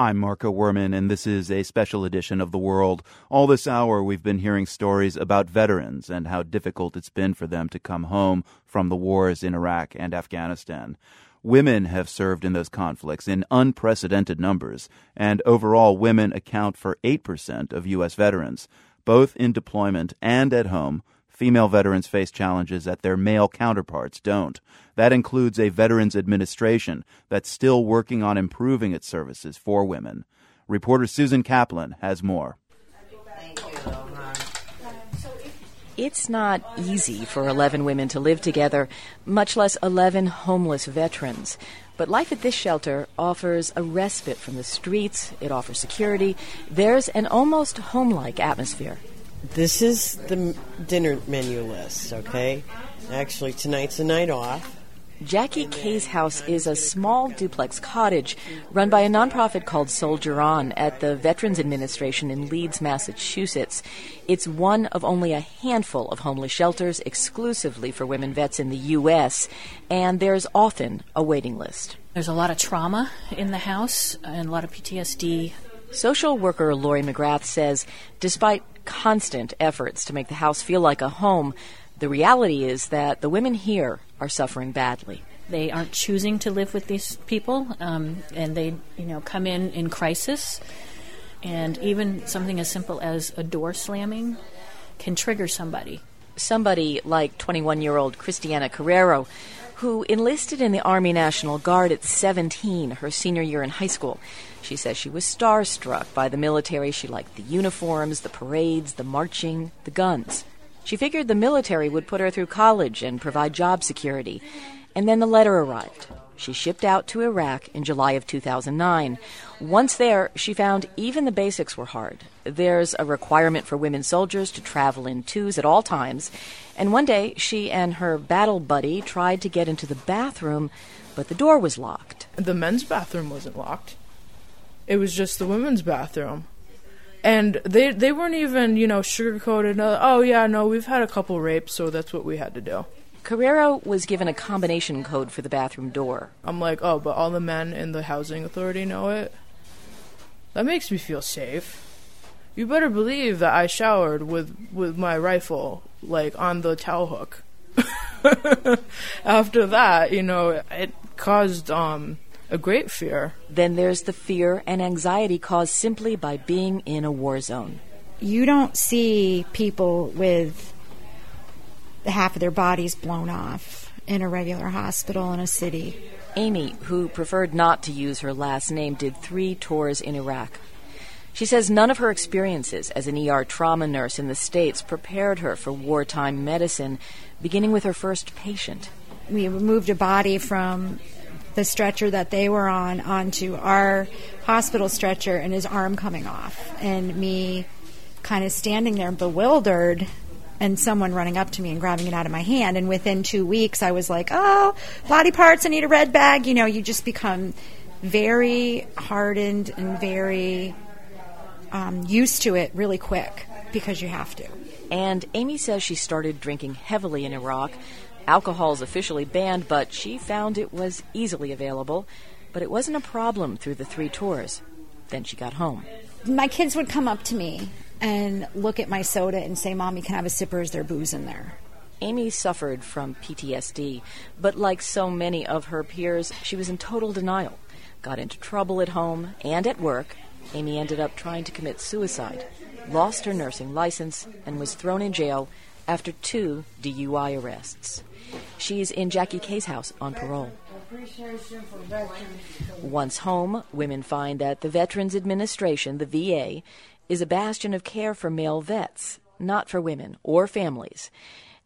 I'm Marco Werman, and this is a special edition of The World. All this hour, we've been hearing stories about veterans and how difficult it's been for them to come home from the wars in Iraq and Afghanistan. Women have served in those conflicts in unprecedented numbers, and overall, women account for 8% of U.S. veterans, both in deployment and at home female veterans face challenges that their male counterparts don't. That includes a Veterans Administration that's still working on improving its services for women. Reporter Susan Kaplan has more. It's not easy for 11 women to live together, much less 11 homeless veterans. But life at this shelter offers a respite from the streets, it offers security. There's an almost home like atmosphere. This is the dinner menu list, okay? Actually, tonight's a night off. Jackie Kay's house is a small duplex cottage run by a nonprofit called Soldier On at the Veterans Administration in Leeds, Massachusetts. It's one of only a handful of homeless shelters exclusively for women vets in the U.S., and there's often a waiting list. There's a lot of trauma in the house and a lot of PTSD. Social worker Lori McGrath says despite constant efforts to make the house feel like a home, the reality is that the women here are suffering badly. They aren't choosing to live with these people, um, and they, you know, come in in crisis. And even something as simple as a door slamming can trigger somebody. Somebody like 21 year old Christiana Carrero, who enlisted in the Army National Guard at 17, her senior year in high school. She says she was starstruck by the military. She liked the uniforms, the parades, the marching, the guns. She figured the military would put her through college and provide job security. And then the letter arrived. She shipped out to Iraq in July of 2009. Once there, she found even the basics were hard. There's a requirement for women soldiers to travel in twos at all times. And one day, she and her battle buddy tried to get into the bathroom, but the door was locked. The men's bathroom wasn't locked. It was just the women's bathroom. And they they weren't even, you know, sugarcoated. Uh, oh yeah, no, we've had a couple rapes, so that's what we had to do. Carrero was given a combination code for the bathroom door. I'm like, oh, but all the men in the housing authority know it. That makes me feel safe. You better believe that I showered with with my rifle like on the towel hook. After that, you know, it caused um a great fear. Then there's the fear and anxiety caused simply by being in a war zone. You don't see people with half of their bodies blown off in a regular hospital in a city. Amy, who preferred not to use her last name, did three tours in Iraq. She says none of her experiences as an ER trauma nurse in the States prepared her for wartime medicine, beginning with her first patient. We moved a body from the stretcher that they were on onto our hospital stretcher and his arm coming off and me kind of standing there bewildered and someone running up to me and grabbing it out of my hand and within 2 weeks I was like oh body parts I need a red bag you know you just become very hardened and very um, used to it really quick because you have to and Amy says she started drinking heavily in Iraq Alcohol is officially banned, but she found it was easily available. But it wasn't a problem through the three tours. Then she got home. My kids would come up to me and look at my soda and say, Mommy, can I have a sipper? Is there booze in there? Amy suffered from PTSD, but like so many of her peers, she was in total denial. Got into trouble at home and at work. Amy ended up trying to commit suicide, lost her nursing license, and was thrown in jail after two DUI arrests. She's in Jackie Kay's house on parole. Once home, women find that the Veterans Administration, the VA, is a bastion of care for male vets, not for women or families.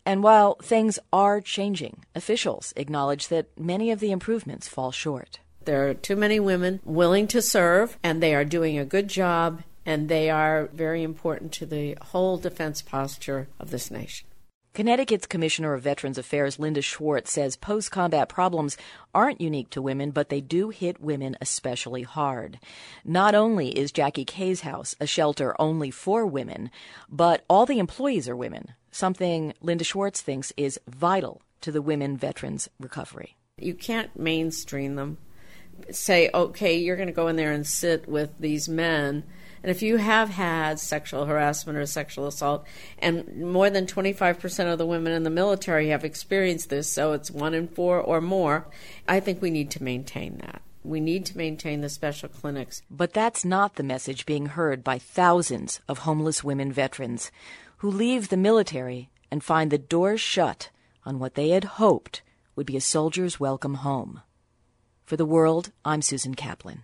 And while things are changing, officials acknowledge that many of the improvements fall short. There are too many women willing to serve, and they are doing a good job, and they are very important to the whole defense posture of this nation. Connecticut's Commissioner of Veterans Affairs, Linda Schwartz, says post combat problems aren't unique to women, but they do hit women especially hard. Not only is Jackie Kay's house a shelter only for women, but all the employees are women, something Linda Schwartz thinks is vital to the women veterans' recovery. You can't mainstream them say, okay, you're going to go in there and sit with these men. And if you have had sexual harassment or sexual assault, and more than 25% of the women in the military have experienced this, so it's one in four or more, I think we need to maintain that. We need to maintain the special clinics. But that's not the message being heard by thousands of homeless women veterans who leave the military and find the doors shut on what they had hoped would be a soldier's welcome home. For the world, I'm Susan Kaplan.